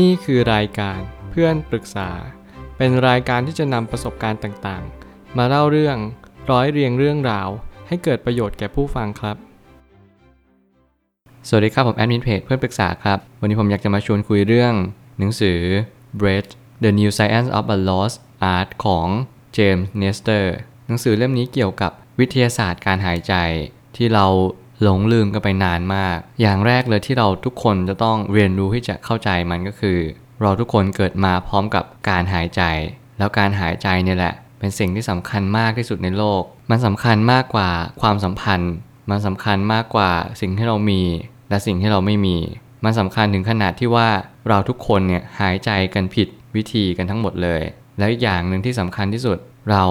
นี่คือรายการเพื่อนปรึกษา เป็นรายการที่จะนำประสบการณ์ต่างๆ มาเล่าเรื่องร้อยเรียงเรื่องราว ให้เกิดประโยชน์แก่ผู้ฟังครับ สวัสดีครับผมแอดมินเพจเพื่อนปรึกษาครับ วันนี้ผมอยากจะมาชวนคุยเรื่อง หนังสือ Breath The New Science of a Lost Art ของเจมส์เนสเตอร์หนังสือเล่มนี้เกี่ยวกับวิทยาศาสตร์การหายใจ ที่เรา หลงลืมกันไปนานมาก อย่างแรกเลยที่เราทุกคนจะต้องเรียนรู้ที่จะเข้าใจมันก็คือ เราทุกคนเกิดมาพร้อมกับการหายใจ แล้วการหายใจเนี่ยแหละ เป็นสิ่งที่สำคัญมากที่สุดในโลก มันสำคัญมากกว่าความสัมพันธ์ มันสำคัญมากกว่าสิ่งที่เรามี และสิ่งที่เราไม่มี มันสำคัญถึงขนาดที่ว่าเราทุกคนเนี่ยหายใจกันผิดวิธีกันทั้งหมดเลย แล้วอีกอย่างหนึ่งที่สำคัญที่สุด เรา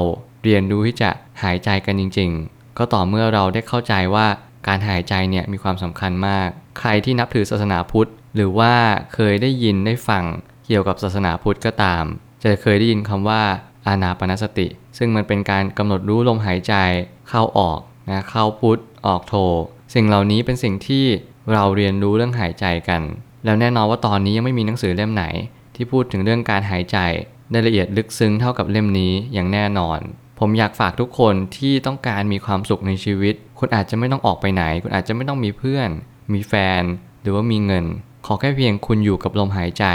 เรียนรู้ที่จะหายใจกันจริง ๆ ก็ต่อเมื่อเราได้เข้าใจว่า การหายใจเนี่ยมีความสำคัญมาก ใครที่นับถือศาสนาพุทธ หรือว่าเคยได้ยินได้ฟังเกี่ยวกับศาสนาพุทธก็ตาม จะเคยได้ยินคำว่าอานาปนสติ ซึ่งมันเป็นการกำหนดรู้ลมหายใจเข้าออกนะเข้าพุทธออกโท สิ่งเหล่านี้เป็นสิ่งที่เราเรียนรู้เรื่องหายใจกัน แล้วแน่นอนว่าตอนนี้ยังไม่มีหนังสือเล่มไหน ที่พูดถึงเรื่องการหายใจได้ละเอียดลึกซึ้งเท่ากับเล่มนี้อย่างแน่นอน ผมอยากฝากทุกคนที่ต้องการมีความสุขในชีวิต คุณอาจจะไม่ต้องออกไปไหน คุณอาจจะไม่ต้องมีเพื่อน มีแฟน หรือว่ามีเงิน ขอแค่เพียงคุณอยู่กับลมหายใจ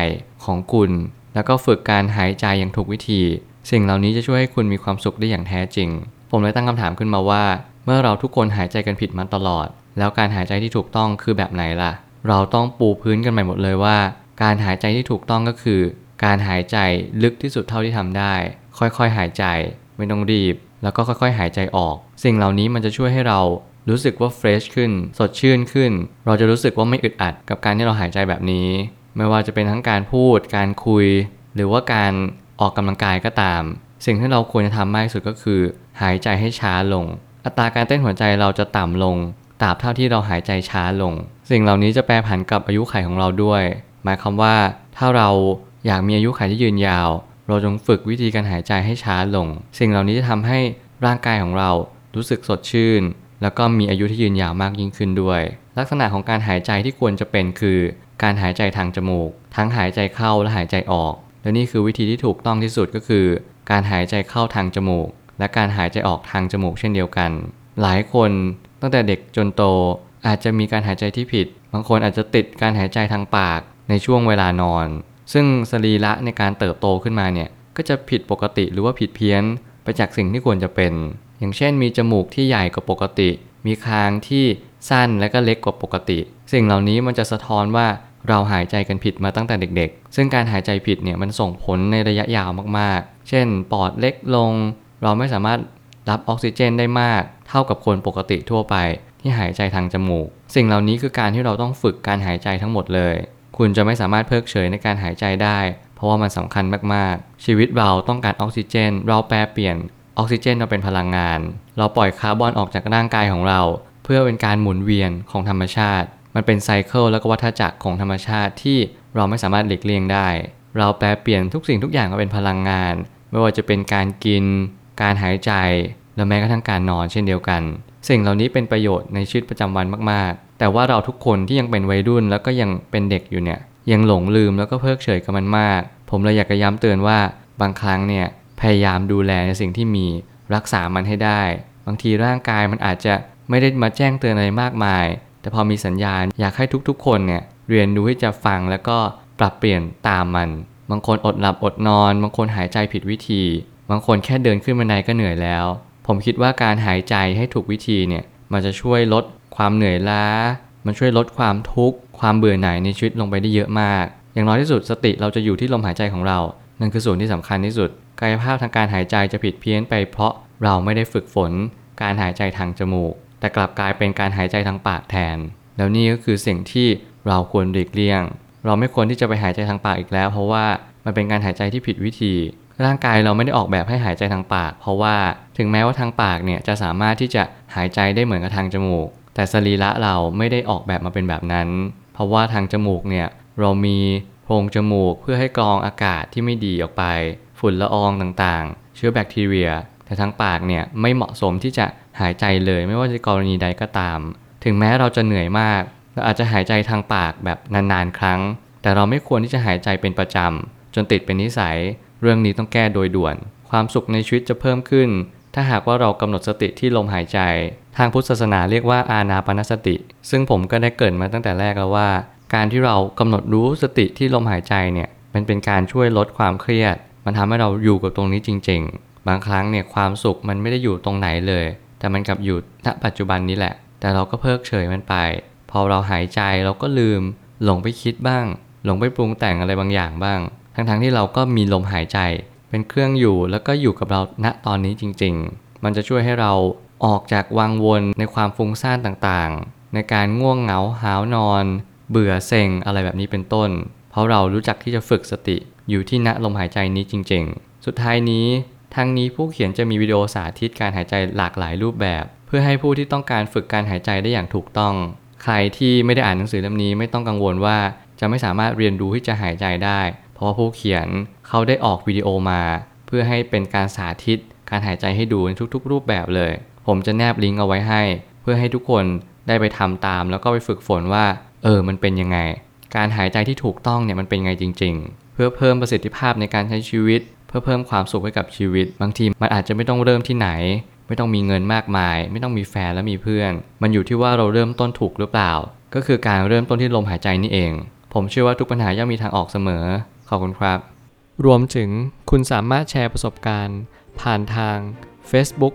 ของคุณ แล้วก็ฝึกการหายใจอย่างถูกวิธี สิ่งเหล่านี้จะช่วยให้คุณมีความสุขได้อย่างแท้จริง ผมเลยตั้งคำถามขึ้นมาว่า เมื่อเราทุกคนหายใจกันผิดมาตลอด แล้วการหายใจที่ถูกต้องคือแบบไหนล่ะ เราต้องปูพื้นกันใหม่หมดเลยว่า การหายใจที่ถูกต้องก็คือ การหายใจลึกที่สุดเท่าที่ทำได้ ค่อยๆ หายใจ ไม่ต้องรีบ แล้วก็ค่อยๆ หายใจออก สิ่งเหล่านี้มันจะช่วยให้เรารู้สึกว่าเฟรชขึ้น สดชื่นขึ้น เราจะรู้สึกว่าไม่อึดอัดกับการที่เราหายใจแบบนี้ ไม่ว่าจะเป็นทั้งการพูด การคุย หรือว่าการออกกำลังกายก็ตาม สิ่งที่เราควรจะทำมากที่สุดก็คือ หายใจให้ช้าลง อัตราการเต้นหัวใจเราจะต่ำลงตราบเท่าที่เราหายใจช้าลง สิ่งเหล่านี้จะแปรผันกับอายุขัยของเราด้วย หมายความว่าถ้าเราอยากมีอายุขัยที่ยืนยาว เราจงฝึกวิธีการหายใจให้ช้าลง สิ่งเหล่านี้จะทำให้ร่างกายของเรารู้สึกสดชื่น แล้วก็มีอายุที่ยืนยาวมากยิ่งขึ้นด้วย ลักษณะของการหายใจที่ควรจะเป็นคือ การหายใจทางจมูก ทั้งหายใจเข้าและหายใจออก และนี่คือวิธีที่ถูกต้องที่สุดก็คือ การหายใจเข้าทางจมูก และการหายใจออกทางจมูกเช่นเดียวกัน หลายคนตั้งแต่เด็กจนโตอาจจะมีการหายใจที่ผิด บางคนอาจจะติดการหายใจทางปากในช่วงเวลานอน ซึ่งสรีระในการเติบโตขึ้นมาเนี่ยก็จะผิดปกติหรือว่าผิดเพี้ยนไปจากสิ่งที่ควรจะเป็น อย่างเช่น มีจมูกที่ใหญ่กว่าปกติ มีคางที่สั้นและก็เล็กกว่าปกติ สิ่งเหล่านี้มันจะสะท้อนว่าเราหายใจกันผิดมาตั้งแต่เด็กๆ ซึ่งการหายใจผิดเนี่ยมันส่งผลในระยะยาวมากๆ เช่น ปอดเล็กลง เราไม่สามารถรับออกซิเจนได้มาก เท่ากับคนปกติทั่วไปที่หายใจทางจมูก สิ่งเหล่านี้คือการที่เราต้องฝึกการหายใจทั้งหมดเลย คุณจะไม่สามารถเพิกเฉยในการหายใจได้ เพราะว่ามันสำคัญมากๆ ชีวิตเราต้องการออกซิเจน เราแปลเปลี่ยนออกซิเจนมาเป็นพลังงาน เราปล่อยคาร์บอนออกจากร่างกายของเรา เพื่อเป็นการหมุนเวียนของธรรมชาติ มันเป็นไซเคิลและก็วัฏจักรของธรรมชาติที่เราไม่สามารถหลีกเลี่ยงได้ เราแปลเปลี่ยนทุกสิ่งทุกอย่างมาเป็นพลังงาน ไม่ว่าจะเป็นการกิน การหายใจ และแม้กระทั่งการนอนเช่นเดียวกัน สิ่งเหล่านี้เป็นประโยชน์ในชีวิตประจำวันมากๆ แต่ว่าเราทุกคนที่ยังเป็นวัยรุ่นแล้วก็ยังเป็นเด็กอยู่เนี่ยยังหลงลืมแล้วก็เพิกเฉยกับมันมาก ผมเลยอยากจะย้ำเตือนว่าบางครั้งเนี่ยพยายามดูแลในสิ่งที่มีรักษามันให้ได้ บางทีร่างกายมันอาจจะไม่ได้มาแจ้งเตือนอะไรมากมาย แต่พอมีสัญญาณอยากให้ทุกๆ คนเนี่ยเรียนรู้ที่จะฟังแล้วก็ปรับเปลี่ยนตามมัน บางคนอดหลับอดนอน บางคนหายใจผิดวิธี บางคนแค่เดินขึ้นบันไดก็เหนื่อยแล้ว ผมคิดว่าการหายใจให้ถูกวิธีเนี่ยมันจะช่วยลด ความเหนื่อยล้า มันช่วยลดความทุกข์ความเบื่อหน่ายในชีวิตลงไปได้เยอะมาก อย่างน้อยที่สุดสติเราจะอยู่ที่ลมหายใจของเรา นั่นคือส่วนที่สำคัญที่สุด กายภาพทางการหายใจจะผิดเพี้ยนไปเพราะเราไม่ได้ฝึกฝน การหายใจทางจมูก แต่กลับกลายเป็นการหายใจทางปากแทน แล้วนี่ก็คือสิ่งที่เราควรหลีกเลี่ยง เราไม่ควรที่จะไปหายใจทางปากอีกแล้ว เพราะว่ามันเป็นการหายใจที่ผิดวิธี ร่างกายเราไม่ได้ออกแบบให้หายใจทางปาก เพราะว่าถึงแม้ว่าทางปากเนี่ยจะสามารถที่จะหายใจได้เหมือนกับทางจมูก แต่สรีระเราไม่ได้ออกแบบมาเป็นแบบนั้น เพราะว่าทางจมูกเนี่ยเรามีโพรงจมูกเพื่อให้กรองอากาศที่ไม่ดีออกไป ฝุ่นละอองต่างๆ เชื้อแบคทีเรีย แต่ทางปากเนี่ยไม่เหมาะสมที่จะหายใจเลยไม่ว่าจะกรณีใดก็ตาม ถึงแม้เราจะเหนื่อยมากเราอาจจะหายใจทางปากแบบนานๆ ครั้งแแต่เราไม่ควรที่จะหายใจเป็นประจำจนติดเป็นนิสัย เรื่องนี้ต้องแก้โดยด่วน ความสุขในชีวิตจะเพิ่มขึ้น ถ้าหากว่าเรากำหนดสติที่ลมหายใจ ทางพุทธศาสนาเรียกว่าอานาปานสติ ซึ่งผมก็ได้เกิดมาตั้งแต่แรกแล้วว่า การที่เรากำหนดรู้สติที่ลมหายใจเนี่ยมันเป็นการช่วยลดความเครียด มันทำให้เราอยู่กับตรงนี้จริง ๆ บางครั้งเนี่ยความสุขมันไม่ได้อยู่ตรงไหนเลย แต่มันกลับอยู่ณปัจจุบันนี้แหละ แต่เราก็เพิกเฉยมันไป พอเราหายใจเราก็ลืม หลงไปคิดบ้าง หลงไปปรุงแต่งอะไรบางอย่างบ้าง ทั้งๆที่เราก็มีลมหายใจ เป็นเครื่องอยู่แล้วก็อยู่กับเราณตอนนี้จริง ๆ มันจะช่วยให้เรา ออกจากวังวนในความฟุ้งซ่านต่างๆ ในการง่วงเหงาหาวนอน เบื่อเซ็งอะไรแบบนี้เป็นต้น เพราะเรารู้จักที่จะฝึกสติอยู่ที่ณลมหายใจนี้จริง ๆ สุดท้ายนี้ทางนี้ผู้เขียนจะมีวิดีโอสาธิตการหายใจหลากหลายรูปแบบ เพื่อให้ผู้ที่ต้องการฝึกการหายใจได้อย่างถูกต้อง ใครที่ไม่ได้อ่านหนังสือเล่มนี้ไม่ต้องกังวลว่าจะไม่สามารถเรียนรู้ที่จะหายใจได้ เพราะผู้เขียนเขาได้ออกวิดีโอมา เพื่อให้เป็นการสาธิตการหายใจให้ดูในทุกๆ รูปแบบเลย ผมจะแนบลิงก์เอาไว้ให้ เพื่อให้ทุกคนได้ไปทำตาม แล้วก็ไปฝึกฝนว่า เออ มันเป็นยังไง การหายใจที่ถูกต้องเนี่ยมันเป็นไงจริง ๆ เพื่อเพิ่มประสิทธิภาพในการใช้ชีวิต เพื่อเพิ่มความสุขให้กับชีวิต บางทีมันอาจจะไม่ต้องเริ่มที่ไหน ไม่ต้องมีเงินมากมาย ไม่ต้องมีแฟนและมีเพื่อน มันอยู่ที่ว่าเราเริ่มต้นถูกหรือเปล่า ก็คือการเริ่มต้นที่ลมหายใจนี่เอง ผมเชื่อว่าทุกปัญหาย่อมมีทางออกเสมอ ขอบคุณครับ รวมถึงคุณสามารถแชร์ประสบการณ์ ผ่านทาง Facebook